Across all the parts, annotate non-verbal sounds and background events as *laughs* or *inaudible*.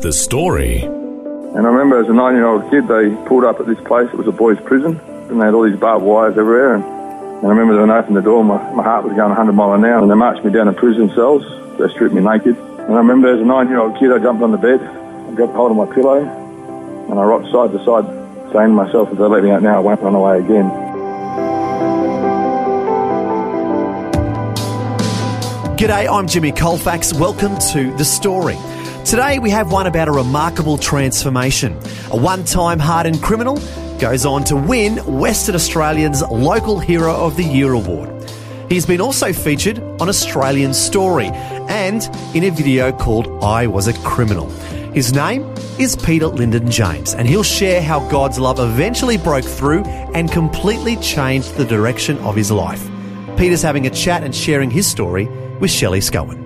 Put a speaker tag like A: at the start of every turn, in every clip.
A: The story.
B: And I remember as a nine year old kid, they pulled up at this place. It was a boys' prison, and they had all these barbed wires everywhere. And, and I remember when they opened the door, my, my heart was going 100 mile an hour, and they marched me down to prison cells. They stripped me naked. And I remember as a nine year old kid, I jumped on the bed, I grabbed hold of my pillow, and I rocked side to side, saying to myself, if they let me out now, I won't run away again.
C: G'day, I'm Jimmy Colfax. Welcome to The Story. Today we have one about a remarkable transformation. A one time hardened criminal goes on to win Western Australia's Local Hero of the Year award. He's been also featured on Australian Story and in a video called I Was a Criminal. His name is Peter Lyndon James, and he'll share how God's love eventually broke through and completely changed the direction of his life. Peter's having a chat and sharing his story with Shelley Scowen.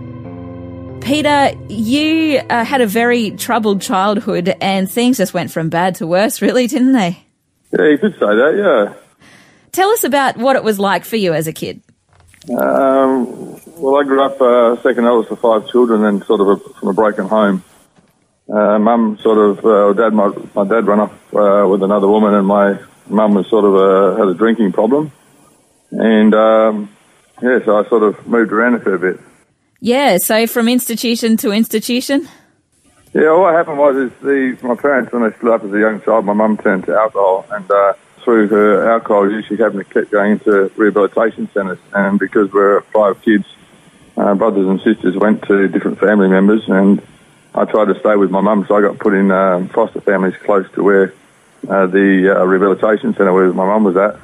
D: Peter, you uh, had a very troubled childhood and things just went from bad to worse, really, didn't they?
B: Yeah, you could say that, yeah.
D: Tell us about what it was like for you as a kid.
B: Um, well, I grew up uh, second eldest of five children and sort of a, from a broken home. Uh, mum sort of, uh, dad, my, my dad ran off uh, with another woman and my mum was sort of a, had a drinking problem. And, um, yeah, so I sort of moved around a fair bit.
D: Yeah, so from institution to institution?
B: Yeah, what happened was is the my parents when they split up as a young child, my mum turned to alcohol, and uh, through her alcohol use, she happened to keep going into rehabilitation centres. And because we're five kids, uh, brothers and sisters went to different family members, and I tried to stay with my mum, so I got put in um, foster families close to where uh, the uh, rehabilitation centre where my mum was at.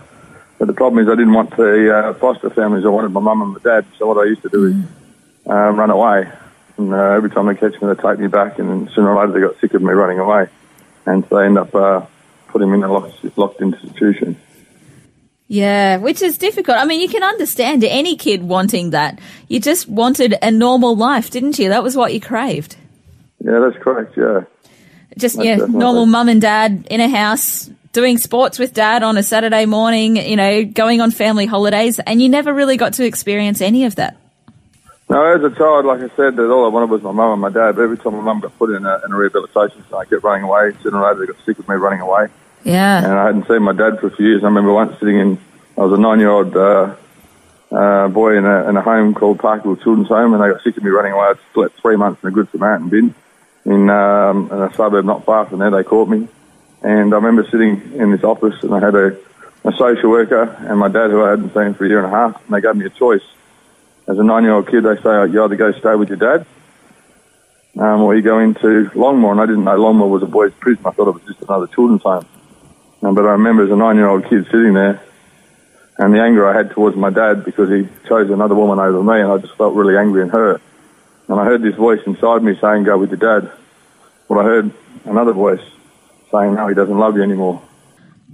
B: But the problem is I didn't want the uh, foster families. I wanted my mum and my dad. So what I used to do is um, run away. And uh, every time they catch me, they take me back, and sooner or later they got sick of me running away, and so they end up uh, putting me in a locked, locked institution.
D: Yeah, which is difficult. I mean, you can understand any kid wanting that. You just wanted a normal life, didn't you? That was what you craved.
B: Yeah, that's correct. Yeah.
D: Just
B: That's
D: yeah,
B: definitely-
D: normal mum and dad in a house doing sports with dad on a Saturday morning, you know, going on family holidays, and you never really got to experience any of that.
B: No, as a child, like I said, that all I wanted was my mum and my dad. But every time my mum got put in a, in a rehabilitation center, I kept running away. Sooner or later, they got sick of me running away.
D: Yeah.
B: and I hadn't seen my dad for a few years. I remember once sitting in, I was a nine-year-old uh, uh, boy in a, in a home called Parkerville Children's Home, and they got sick of me running away. I'd slept three months in a Good Samaritan bin in, um, in a suburb not far from there. They caught me, and I remember sitting in this office, and I had a, a social worker and my dad, who I hadn't seen for a year and a half, and they gave me a choice. As a nine-year-old kid, they say you either go stay with your dad, um, or you go into Longmore, and I didn't know Longmore was a boys' prison. I thought it was just another children's home. Um, but I remember as a nine-year-old kid sitting there, and the anger I had towards my dad because he chose another woman over me, and I just felt really angry and hurt. And I heard this voice inside me saying, "Go with your dad." Well, I heard another voice saying, "No, he doesn't love you anymore."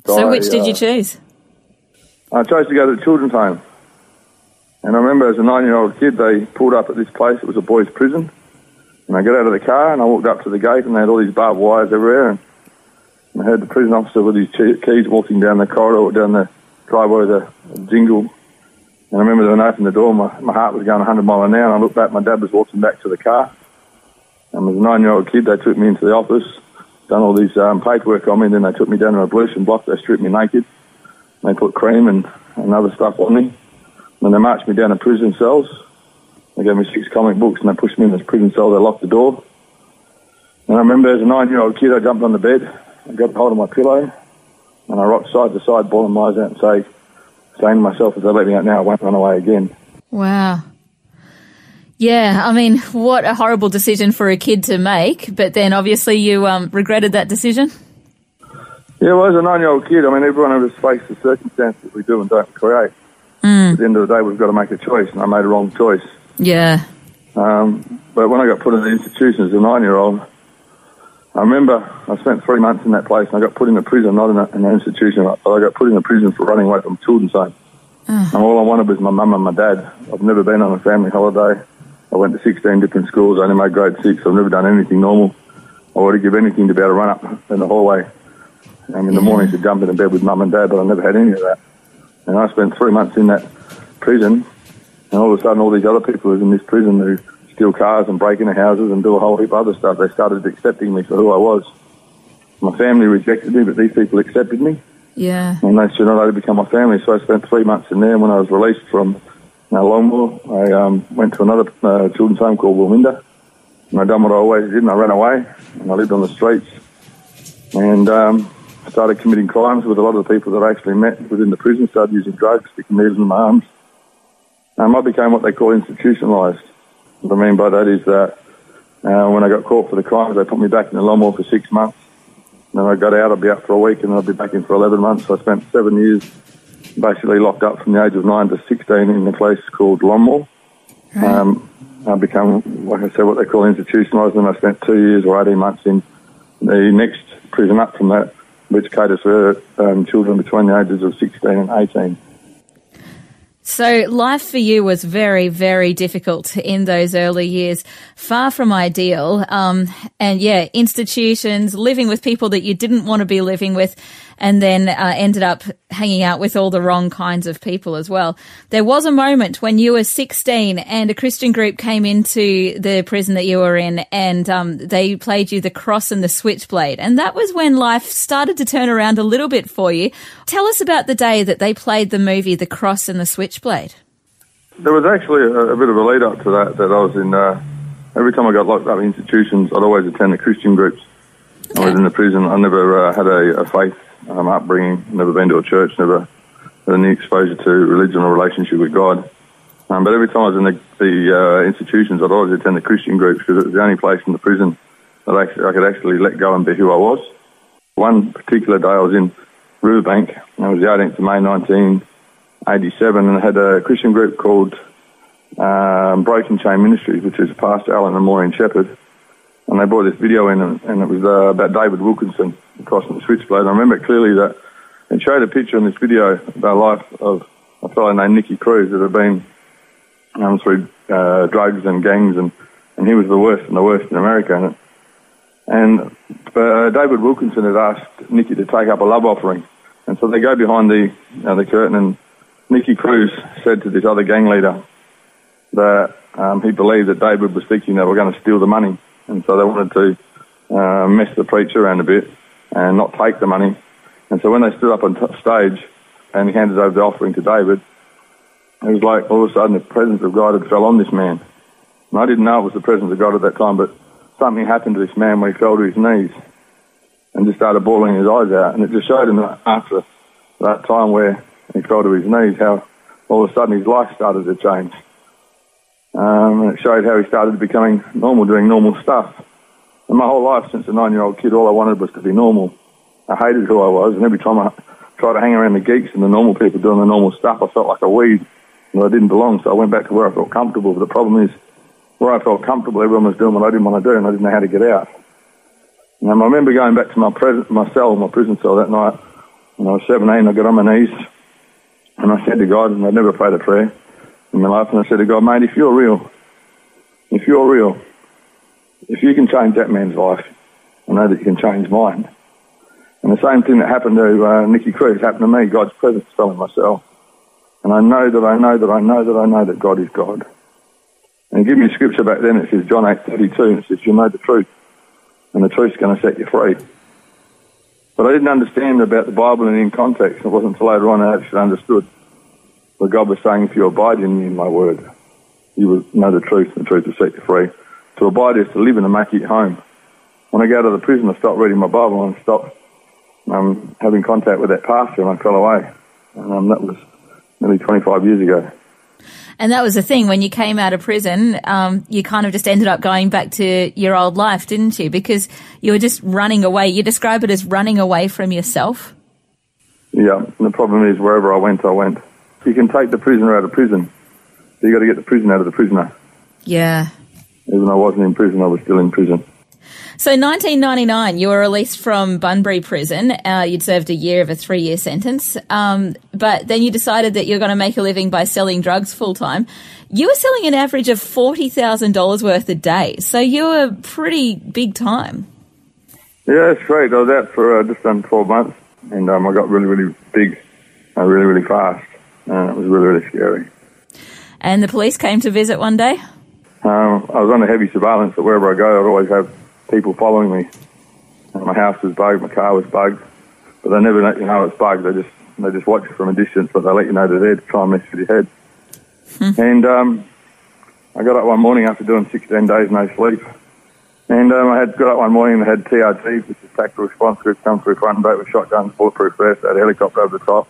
D: So,
B: I,
D: which did you
B: uh,
D: choose?
B: I chose to go to the children's home. And I remember as a nine-year-old kid, they pulled up at this place. It was a boys' prison. And I got out of the car and I walked up to the gate and they had all these barbed wires everywhere. And I heard the prison officer with his keys walking down the corridor, down the driveway with a, jingle. And I remember when I opened the door, my, my heart was going 100 miles an hour. And I looked back, my dad was walking back to the car. And as a nine-year-old kid, they took me into the office, done all this um, paperwork on me, then they took me down to a ablution block. They stripped me naked. They put cream and, and other stuff on me. When they marched me down to prison cells, they gave me six comic books and they pushed me in this prison cell. They locked the door. And I remember as a nine-year-old kid, I jumped on the bed, I grabbed hold of my pillow, and I rocked side to side, bawling my eyes out and say, saying to myself, if they let me out now, I won't run away again.
D: Wow. Yeah, I mean, what a horrible decision for a kid to make. But then obviously you um, regretted that decision.
B: Yeah, well, as a nine-year-old kid, I mean, everyone of us face the circumstances we do and don't create. At the end of the day, we've got to make a choice, and I made a wrong choice.
D: Yeah.
B: Um, but when I got put in the institution as a nine-year-old, I remember I spent three months in that place and I got put in a prison, not in, a, in an institution, but I got put in a prison for running away from children's home. And all I wanted was my mum and my dad. I've never been on a family holiday. I went to 16 different schools. I only made grade six. I've never done anything normal. I would give anything to be able to run up in the hallway um, in the morning to jump into bed with mum and dad, but I never had any of that. And I spent three months in that prison, and all of a sudden, all these other people who was in this prison who steal cars and break into houses and do a whole heap of other stuff, they started accepting me for who I was. My family rejected me, but these people accepted me
D: Yeah.
B: and they should not only become my family. So I spent three months in there. When I was released from uh, Longmore, I um, went to another uh, children's home called Wilminda. And I done what I always did, and I ran away, and I lived on the streets, and um, started committing crimes with a lot of the people that I actually met within the prison. Started using drugs, sticking needles in my arms. Um, I became what they call institutionalised. What I mean by that is that uh, when I got caught for the crimes, they put me back in the Longmore for six months. Then I got out, I'd be out for a week, and then I'd be back in for 11 months. So I spent seven years basically locked up from the age of 9 to 16 in a place called Longmore. Um, I became, like I said, what they call institutionalised, and I spent two years or 18 months in the next prison up from that, which caters for um, children between the ages of 16 and 18.
D: So life for you was very, very difficult in those early years, far from ideal. Um, and yeah, institutions, living with people that you didn't want to be living with, and then uh, ended up hanging out with all the wrong kinds of people as well. There was a moment when you were 16 and a Christian group came into the prison that you were in and um, they played you the cross and the switchblade. And that was when life started to turn around a little bit for you. Tell us about the day that they played the movie The Cross and the Switchblade.
B: There was actually a, a bit of a lead up to that, that I was in, uh, every time I got locked up in institutions, I'd always attend the Christian groups. I was in the prison. I never uh, had a, a faith um, upbringing, never been to a church, never had any exposure to religion or relationship with God. Um, but every time I was in the, the uh, institutions, I'd always attend the Christian groups because it was the only place in the prison that I, I could actually let go and be who I was. One particular day I was in Riverbank, and it was the 18th of May 1987, and I had a Christian group called um, Broken Chain Ministries, which is Pastor Alan and Maureen Shepherd. And they brought this video in, and, and it was uh, about David Wilkerson crossing the switchblade. And I remember clearly that it showed a picture in this video the life of a fellow named Nicky Cruz that had been um, through uh, drugs and gangs, and, and he was the worst and the worst in America. And, and uh, David Wilkerson had asked Nicky to take up a love offering. And so they go behind the, uh, the curtain, and Nicky Cruz said to this other gang leader that um, he believed that David was thinking they were going to steal the money. And so they wanted to uh, mess the preacher around a bit and not take the money. And so when they stood up on t- stage and he handed over the offering to David, it was like all of a sudden the presence of God had fell on this man. And I didn't know it was the presence of God at that time, but something happened to this man when he fell to his knees and just started bawling his eyes out. And it just showed him that after that time where he fell to his knees, how all of a sudden his life started to change. Um, and it showed how he started to becoming normal, doing normal stuff. And my whole life, since a nine-year-old kid, all I wanted was to be normal. I hated who I was, and every time I tried to hang around the geeks and the normal people doing the normal stuff, I felt like a weed, and I didn't belong. So I went back to where I felt comfortable. But the problem is, where I felt comfortable, everyone was doing what I didn't want to do, and I didn't know how to get out. And I remember going back to my, pres- my cell, my prison cell that night, when I was 17. I got on my knees, and I said to God, and I'd never prayed a prayer in my life, and I said to God, mate, if you're real, if you're real, if you can change that man's life, I know that you can change mine. And the same thing that happened to uh, Nicky Cruz happened to me. God's presence fell in my cell. And I know that I know that I know that I know that God is God. And give me a scripture back then, it says John 8.32, and it says, you'll know the truth, and the truth's going to set you free. But I didn't understand about the Bible and in context. It wasn't until later on I actually understood where God was saying, if you abide in me in my word, you will know the truth, and the truth will set you free. To abide is to live in and make it home. When I go to the prison, I stopped reading my Bible and stopped um, having contact with that pastor, and I fell away. And um, that was nearly 25 years ago.
D: And that was the thing when you came out of prison, um, you kind of just ended up going back to your old life, didn't you? Because you were just running away. You describe it as running away from yourself.
B: Yeah, and the problem is wherever I went, I went. You can take the prisoner out of prison, so you got to get the prison out of the prisoner.
D: Yeah.
B: Even though I wasn't in prison, I was still in prison.
D: So 1999, you were released from Bunbury Prison. Uh, you'd served a year of a three-year sentence, um, but then you decided that you're going to make a living by selling drugs full time. You were selling an average of forty thousand dollars worth a day, so you were pretty big time.
B: Yeah, that's great. I was out for uh, just under 12 months, and um, I got really, really big, uh, really, really fast, and it was really, really scary.
D: And the police came to visit one day.
B: Um, I was under heavy surveillance, but wherever I go, I'd always have people following me. And my house was bugged, my car was bugged, but they never let you know it's bugged. They just they just watch you from a distance, but they let you know they're there to try and mess with your head. and um, I got up one morning after doing 16 days no sleep, and um, I had got up one morning and had TRG, which is tactical response group, come through front and back with shotguns, bulletproof vest, had a helicopter over the top,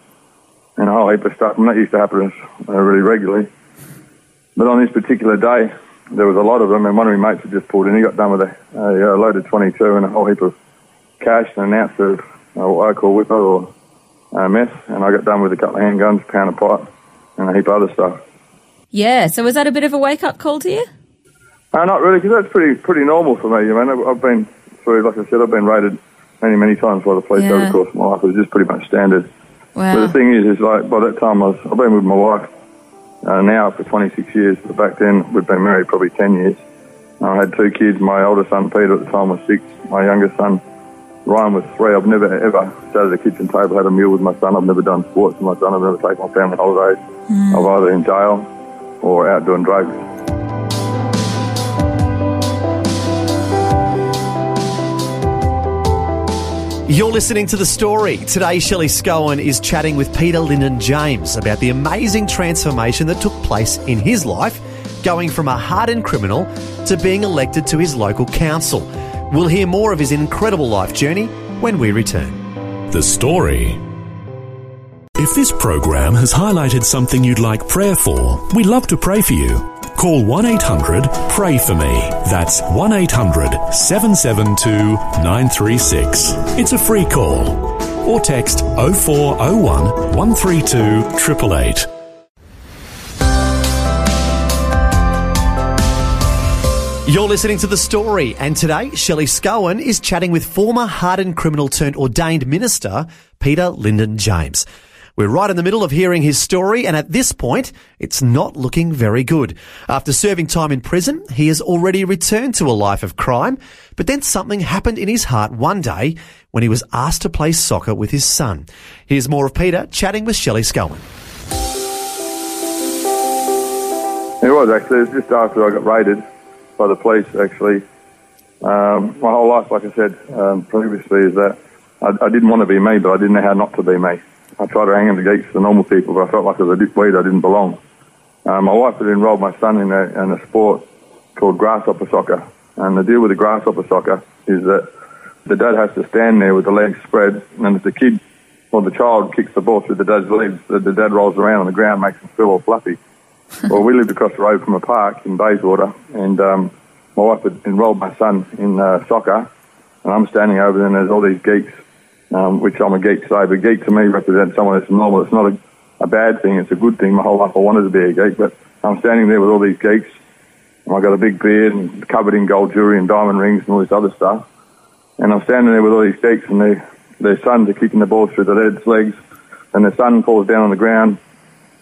B: and a whole heap of stuff. And that used to happen uh, really regularly. But on this particular day, there was a lot of them, and one of my mates had just pulled in. He got done with a, a, a loaded 22 and a whole heap of cash and an ounce of uh, what I call whipper or uh, meth, and I got done with a couple of handguns, pound of pipe, and a heap of other stuff.
D: Yeah. So was that a bit of a wake-up call to you?
B: Uh, not really, because that's pretty pretty normal for me. I mean, I've- I've been through, like I said, I've been raided many many times by the police over the course of my life. It was just pretty much standard. But the thing is, is like by that time I was, I've been with my wife uh, now for 26 years. But back then we'd been married probably 10 years. I had two kids. My older son Peter at the time was six. My youngest son Ryan was three. I've never ever sat at a kitchen table had a meal with my son. I've never done sports with my son. I've never taken my family holidays. I'm either in jail or out doing drugs.
C: You're listening to The Story. Today, Shelley Scowen is chatting with Peter Lyndon James about the amazing transformation that took place in his life, going from a hardened criminal to being elected to his local council. We'll hear more of his incredible life journey when we return.
A: The Story. If this program has highlighted something you'd like prayer for, we'd love to pray for you. Call 1 800 Pray For Me. That's 1 800 772 936. It's a free call. Or text 0401 132 888.
C: You're listening to The Story, and today, Shelley Scowen is chatting with former hardened criminal turned ordained minister, Peter Lyndon James. We're right in the middle of hearing his story, and at this point, it's not looking very good. After serving time in prison, he has already returned to a life of crime, but then something happened in his heart one day when he was asked to play soccer with his son. Here's more of Peter chatting with Shelley Scowen.
B: It was actually. It was just after I got raided by the police. Actually, um, my whole life, like I said um, previously, is that I, I didn't want to be me, but I didn't know how not to be me. I tried to hang in the gates for normal people, but I felt like as a did weed, I didn't belong. Um, my wife had enrolled my son in a, in a sport called grasshopper soccer, and the deal with the grasshopper soccer is that the dad has to stand there with the legs spread, and if the kid or the child kicks the ball through the dad's legs, the, the dad rolls around on the ground, makes him feel all fluffy *laughs* well, we lived across the road from a park in Bayswater, and um, my wife had enrolled my son in uh, soccer, and I'm standing over there, and there's all these geeks, um, which I'm a geek today, but geek to me represents someone that's normal. It's not a, a bad thing, it's a good thing. My whole life I wanted to be a geek, but I'm standing there with all these geeks, and I've got a big beard and covered in gold jewelry and diamond rings and all this other stuff, and I'm standing there with all these geeks, and their, their sons are kicking the ball through the dad's legs, and the son falls down on the ground,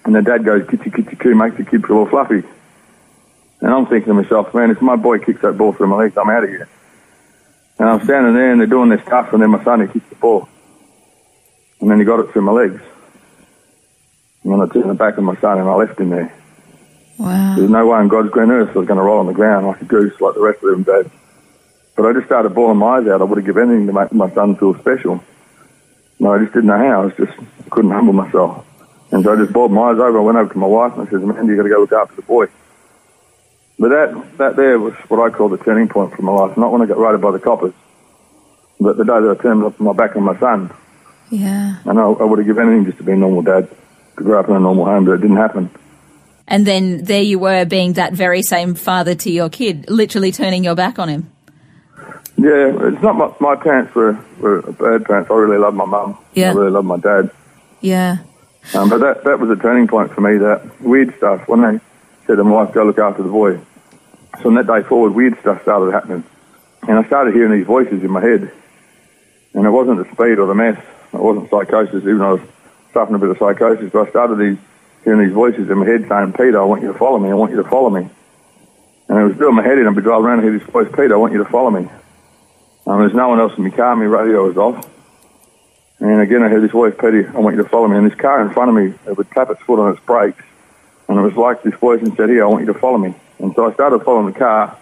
B: and the dad goes, kitty, kitty, coo, makes the kid feel all fluffy. And I'm thinking to myself, man, if my boy kicks that ball through my legs, I'm out of here. And I'm standing there and they're doing their stuff, and then my son, he kicks the ball. And then he got it through my legs. And then I turned the back of my son and I left him there.
D: Wow.
B: There's no way on God's green earth I was going to roll on the ground like a goose like the rest of them did. But I just started bawling my eyes out. I would have given anything to make my son feel special. No, I just didn't know how. I was just I couldn't humble myself. And so I just bawled my eyes over. I went over to my wife and I said, Amanda, you got to go look after the boy. But that, that there was what I call the turning point for my life. Not when I got raided by the coppers, but the day that I turned up my back on my son.
D: Yeah.
B: And I, I would have given anything just to be a normal dad, to grow up in a normal home, but it didn't happen.
D: And then there you were being that very same father to your kid, literally turning your back on him.
B: Yeah, it's not my, my parents were, were bad parents. I really love my mum.
D: Yeah.
B: I really love my dad.
D: Yeah.
B: Um, but that, that was a turning point for me, that weird stuff. When they said to my wife, go look after the boy. So from that day forward, weird stuff started happening. And I started hearing these voices in my head. And it wasn't the speed or the mess. It wasn't psychosis, even though I was suffering a bit of psychosis. But I started these, hearing these voices in my head saying, Peter, I want you to follow me. I want you to follow me. And it was doing my head in. I'd be driving around and hear this voice, Peter, I want you to follow me. Um, there's no one else in my car. My radio was off. And again, I heard this voice, Peter, I want you to follow me. And this car in front of me, it would tap its foot on its brakes. And it was like this voice and said, here, I want you to follow me. And so I started following the car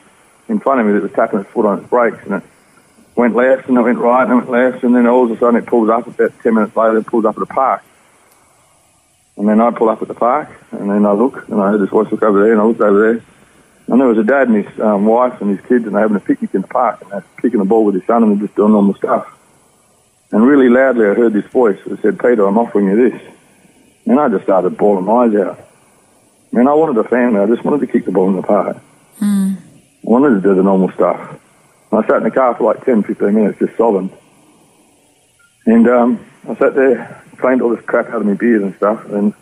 B: in front of me that was tapping its foot on its brakes. And it went left and it went right and it went left. And then all of a sudden it pulled up about 10 minutes later, it pulled up at a park. And then I pull up at the park and then I look and I heard this voice look over there and I looked over there. And there was a dad and his um, wife and his kids and they're having a picnic in the park and they're kicking the ball with his son and they're just doing normal stuff. And really loudly I heard this voice that said, Peter, I'm offering you this. And I just started bawling my eyes out. Man, I wanted a family. I just wanted to kick the ball in the park.
D: Mm.
B: I wanted to do the normal stuff. And I sat in the car for like 10, 15 minutes just sobbing. And um, I sat there, cleaned all this crap out of my beard and stuff, and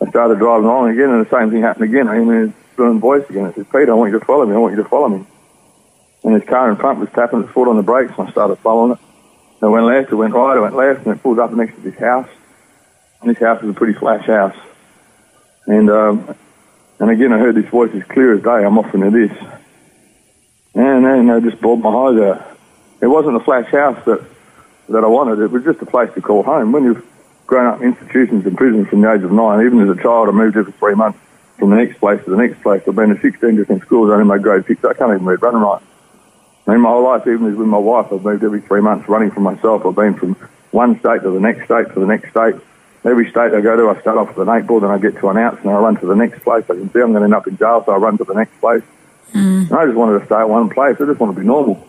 B: I started driving along again, and the same thing happened again. I mean, doing voice again. I said, Peter, I want you to follow me. I want you to follow me. And his car in front was tapping its foot on the brakes, and I started following it. I went left, it went right, it went left, and it pulled up next to this house. And this house was a pretty flash house. And um, and again, I heard this voice as clear as day. I'm offering you this. And then uh, I just bawled my eyes out. It wasn't a flash house that that I wanted. It was just a place to call home. When you've grown up in institutions and prisons from the age of nine, even as a child, I moved every three months from the next place to the next place. I've been to 16 different schools only my grade six. I can't even read running right. I mean, my whole life, even with my wife, I've moved every three months running for myself. I've been from one state to the next state to the next state. Every state I go to, I start off with an eight ball, then I get to an ounce, and I run to the next place. I can see I'm going to end up in jail, so I run to the next place.
D: Mm.
B: And I just wanted to stay at one place. I just want to be normal.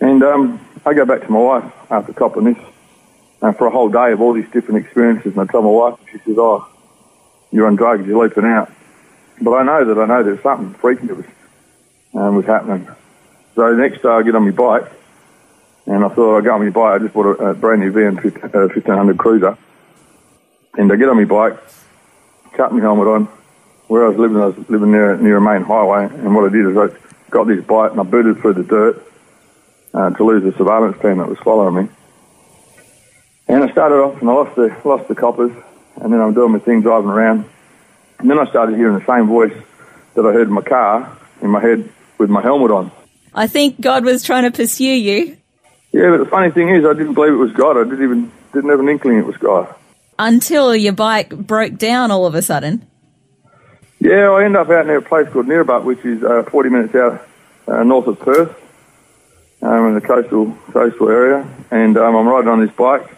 B: And um, I go back to my wife after copping this, and for a whole day of all these different experiences, and I tell my wife, and she says, "Oh, you're on drugs, you're leaping out." But I know that I know there's something freaky that was um, was happening. So the next day I get on my bike, and I thought I'd go on my bike. I just bought a, a brand new VN 1500 Cruiser, and I get on my bike, cut my helmet on. Where I was living, I was living near near a main highway, and what I did is I got this bike and I booted through the dirt uh, to lose the surveillance team that was following me. And I started off and I lost the lost the coppers, and then I'm doing my thing driving around, and then I started hearing the same voice that I heard in my car in my head with my helmet on.
D: I think God was trying to pursue you
B: Yeah, but the funny thing is, I didn't believe it was God. I didn't even didn't have an inkling it was God.
D: Until your bike broke down all of a sudden.
B: Yeah, I end up out near a place called Neerabup, which is uh, 40 minutes out uh, north of Perth, um, in the coastal coastal area. And um, I'm riding on this bike,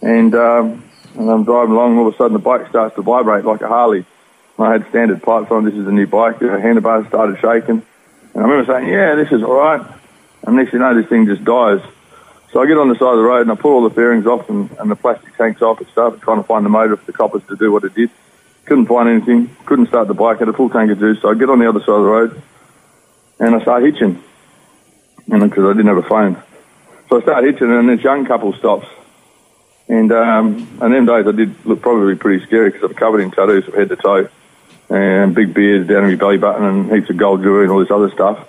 B: and um, and I'm driving along. And all of a sudden, the bike starts to vibrate like a Harley. I had standard pipes on. This is a new bike. The handlebars started shaking, and I remember saying, "Yeah, this is all right." And next you know, this thing just dies. So I get on the side of the road and I pull all the fairings off and, and the plastic tanks off and started trying to find the motor for the coppers to do what it did. Couldn't find anything. Couldn't start the bike. Had a full tank of juice. So I get on the other side of the road and I start hitching. And because I didn't have a phone. So I start hitching and this young couple stops. And, um, and them days I did look probably pretty scary because I'm covered in tattoos from head to toe. And big beard down to my belly button and heaps of gold jewelry and all this other stuff.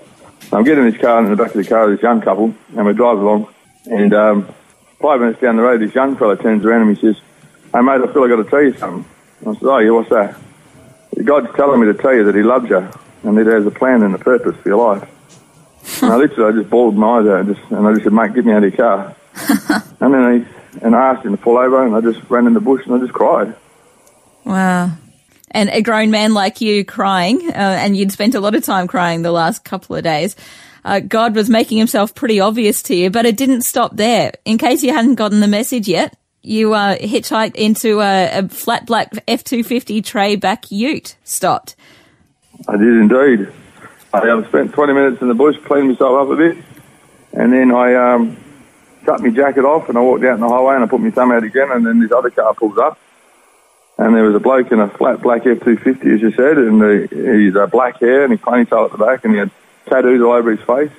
B: I'm getting in this car and in the back of the car this young couple and we drive along and um, five minutes down the road this young fella turns around and he says, Hey mate, I feel I got to tell you something. I said, Oh yeah, what's that? God's telling me to tell you that he loves you and that he has a plan and a purpose for your life. and I literally I just bawled my eyes out and, just, and I just said, mate, get me out of your car. *laughs* and then he, and I asked him to pull over and I just ran in the bush and I just cried.
D: Wow. And a grown man like you crying, uh, and you'd spent a lot of time crying the last couple of days. Uh, God was making himself pretty obvious to you, but it didn't stop there. In case you hadn't gotten the message yet, you uh, hitchhiked into a, a flat black F250 tray back ute. Stopped.
B: I did indeed. I um, spent 20 minutes in the bush, cleaned myself up a bit, and then I um, cut my jacket off and I walked out in the highway and I put my thumb out again, and then this other car pulls up. And there was a bloke in a flat black F250, as you said, and the, he's uh, black hair and his ponytail at the back, and he had tattoos all over his face.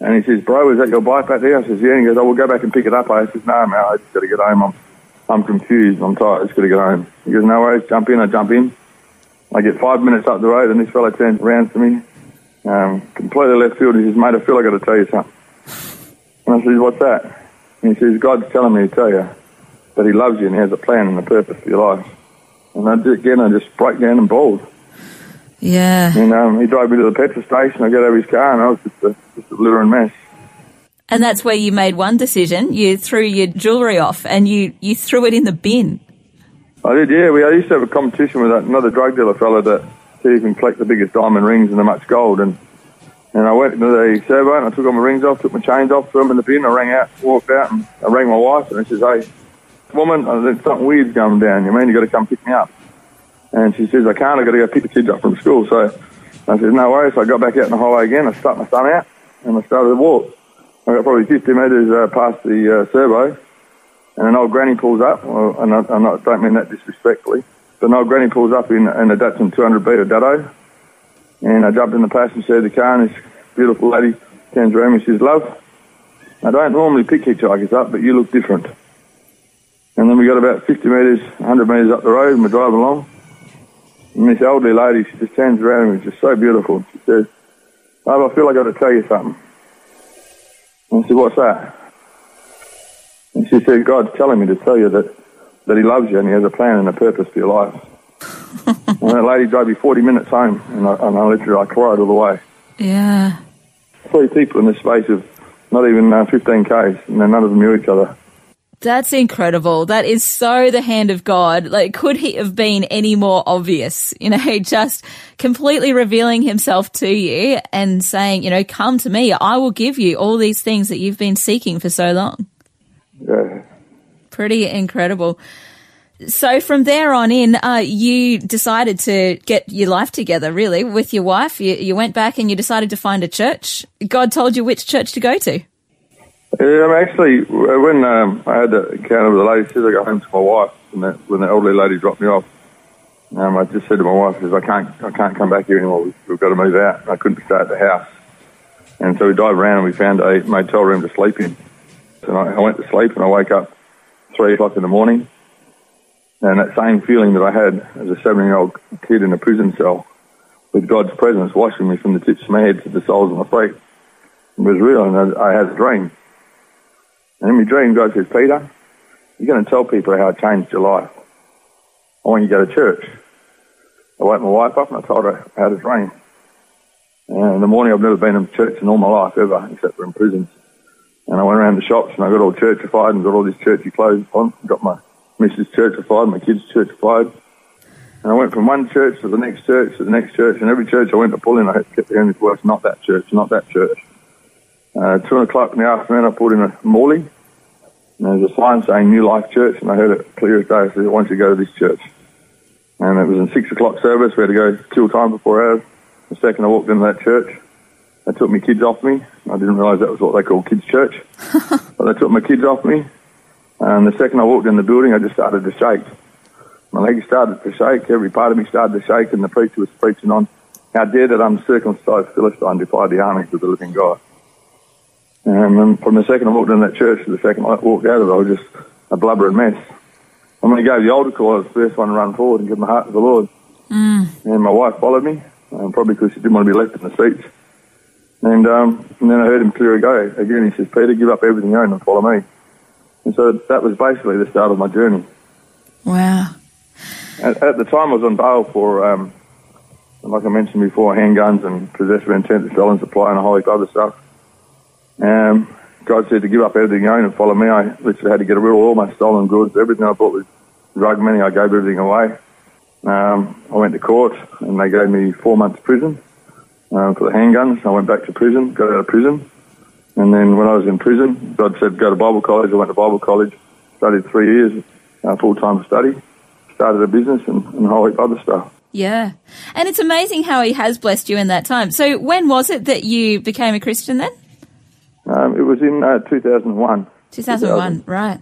B: And he says, "Bro, is that your bike back there?" I says, "Yeah." And he goes, "Oh, we'll go back and pick it up." I says, "No, man, I just got to get home. I'm, I'm confused. I'm tired. I just got to get home." He goes, "No worries. Jump in." I jump in. I get five minutes up the road, and this fella turns around to me, um, completely left field. He says, mate, I feel i got to tell you something. And I says, what's that? And he says, God's telling me to tell you that he loves you and he has a plan and a purpose for your life. And I, did, again, I just broke down and bawled.
D: Yeah.
B: And um, he drove me to the petrol station. I got out of his car and I was just a, just a littering mess.
D: And that's where you made one decision. You threw your jewellery off and you, you threw it in the bin.
B: I did, yeah. We I used to have a competition with another drug dealer fella that see who can collect the biggest diamond rings and the much gold. And and I went to the servo and I took all my rings off, took my chains off, threw them in the bin. I rang out, walked out, and I rang my wife and I says, "Hey, woman, there's something weird's going down. You mean you got to come pick me up?" And she says, "I can't. I've got to go pick the kids up from school." So I said, "No worries." So I got back out in the highway again. I stuck my son out and I started to walk. I got probably 50 metres uh, past the uh, servo, and an old granny pulls up. Well, and I, I not, don't mean that disrespectfully, but an old granny pulls up in, in a Datsun 200B of Dado, and I jumped in the passenger seat of the car, and this beautiful lady turns around and says, "Love, I don't normally pick hitchhikers up, but you look different." And then we got about 50 metres, 100 metres up the road, and we're driving along. And this elderly lady, she just turns around and was just so beautiful. She says, Love, I feel like I've got to tell you something. And I said, What's that? And she said, God's telling me to tell you that, that He loves you and He has a plan and a purpose for your life. *laughs* and that lady drove me 40 minutes home, and I, and I literally I cried all the way.
D: Yeah.
B: Three people in the space of not even uh, 15 Ks, and none of them knew each other.
D: That's incredible. That is so the hand of God. Like, could he have been any more obvious? *laughs* You know, just completely revealing himself to you and saying, you know, come to me. I will give you all these things that you've been seeking for so long.
B: Yeah.
D: Pretty incredible. So from there on in, uh, you decided to get your life together, really, with your wife. You, you went back and you decided to find a church. God told you which church to go to.
B: Yeah, I'm actually, when um, I had the encounter with the lady, says I got home to my wife, and that, when the elderly lady dropped me off, um, I just said to my wife, "says I can't, I can't come back here anymore. We've, we've got to move out." I couldn't stay at the house, and so we drove around and we found a motel room to sleep in. And I, I went to sleep, and I woke up three o'clock in the morning, and that same feeling that I had as a seven-year-old kid in a prison cell, with God's presence washing me from the tips of my head to the soles of my feet, was real, and I, I had a dream. And in my dream, God says, Peter, you're going to tell people how I changed your life. I want you to go to church. I woke my wife up and I told her how a dream. And in the morning, I've never been in church in all my life ever, except for in prisons. And I went around the shops and I got all churchified and got all these churchy clothes on. Got my missus churchified, my kids churchified. And I went from one church to the next church to the next church. And every church I went to pull in, I kept hearing this voice, not that church, not that church. Uh, two o'clock in the afternoon, I pulled in a Morley, and there was a sign saying New Life Church, and I heard it clear as day. I said, I want you to go to this church. And it was in six o'clock service. We had to go kill time before hours. The second I walked into that church, they took my kids off me. I didn't realise that was what they call kids' church. *laughs* but they took my kids off me. And the second I walked in the building, I just started to shake. My legs started to shake. Every part of me started to shake. And the preacher was preaching on how dare that uncircumcised Philistine defy the armies of the living God. And from the second I walked in that church to the second I walked out of it, I was just a blubbering mess. And when he gave the altar call, I was the first one to run forward and give my heart to the Lord.
D: Mm.
B: And my wife followed me, um, probably because she didn't want to be left in the seats. And, um, and then I heard him clear go again. He says, Peter, give up everything you own and follow me. And so that was basically the start of my journey.
D: Wow.
B: At, at the time, I was on bail for, um, like I mentioned before, handguns and possession of intent to sell and supply and a whole heap of other stuff. Um, God said to give up everything I own and follow me. I literally had to get rid of all my stolen goods. Everything I bought was drug money. I gave everything away. Um, I went to court and they gave me four months prison um, for the handguns. I went back to prison, got out of prison. And then when I was in prison, God said go to Bible college. I went to Bible college, studied three years, uh, full-time study, started a business and, and a whole heap of other stuff.
D: Yeah. And it's amazing how he has blessed you in that time. So when was it that you became a Christian then?
B: Um, it was in uh, 2001.
D: 2001, right.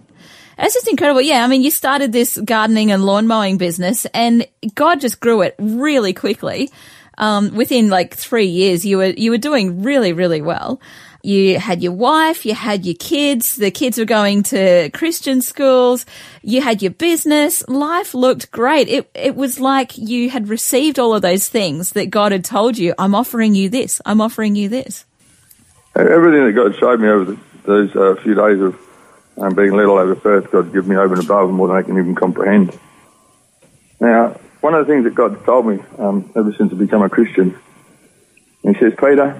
D: That's just incredible. Yeah, I mean, you started this gardening and lawn mowing business, and God just grew it really quickly. Um, within like three years, you were you were doing really really well. You had your wife, you had your kids, the kids were going to Christian schools, you had your business. Life looked great. It, it was like you had received all of those things that God had told you, I'm offering you this, I'm offering you this.
B: Everything that God showed me over the, those uh, few days of um, being led all over Perth, God given me over and above more than I can even comprehend. Now, one of the things that God told me um, ever since I became a Christian, He says, Peter,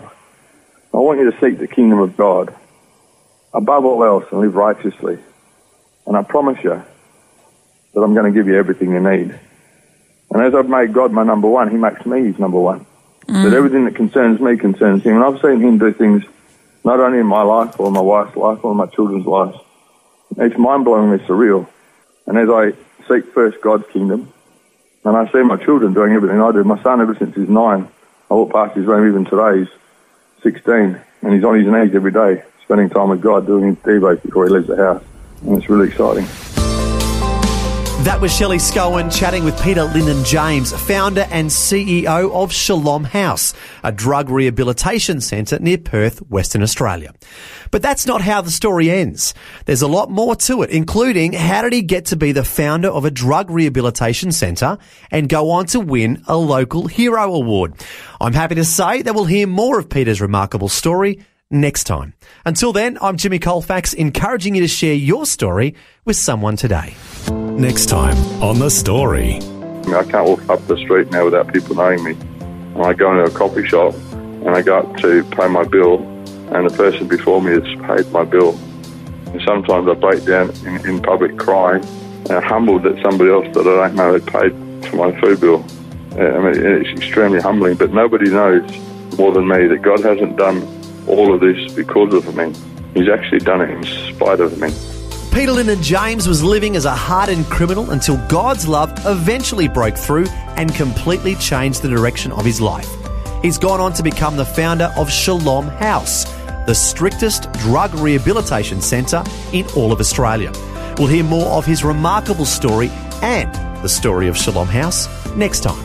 B: I want you to seek the kingdom of God above all else and live righteously. And I promise you that I'm going to give you everything you need. And as I've made God my number one, He makes me His number one. Mm. That everything that concerns me concerns Him. And I've seen Him do things not only in my life or my wife's life or my children's lives. It's mind-blowingly surreal. And as I seek first God's kingdom, and I see my children doing everything I do, my son ever since he's nine, I walk past his room even today, he's 16, and he's on his knees every day, spending time with God, doing his devos before he leaves the house. And it's really exciting.
C: That was Shelley Scowen chatting with Peter Lyndon James, founder and CEO of Shalom House, a drug rehabilitation centre near Perth, Western Australia. But that's not how the story ends. There's a lot more to it, including how did he get to be the founder of a drug rehabilitation centre and go on to win a local hero award. I'm happy to say that we'll hear more of Peter's remarkable story next time. Until then, I'm Jimmy Colfax, encouraging you to share your story with someone today.
A: Next time on The Story.
B: I can't walk up the street now without people knowing me. And I go into a coffee shop and I go up to pay my bill, and the person before me has paid my bill. And sometimes I break down in, in public crying, uh, humbled that somebody else that I don't know had paid for my food bill. I mean, it's extremely humbling, but nobody knows more than me that God hasn't done all of this because of me. He's actually done it in spite of me.
C: Peter Lyndon James was living as a hardened criminal until God's love eventually broke through and completely changed the direction of his life. He's gone on to become the founder of Shalom House, the strictest drug rehabilitation centre in all of Australia. We'll hear more of his remarkable story and the story of Shalom House next time.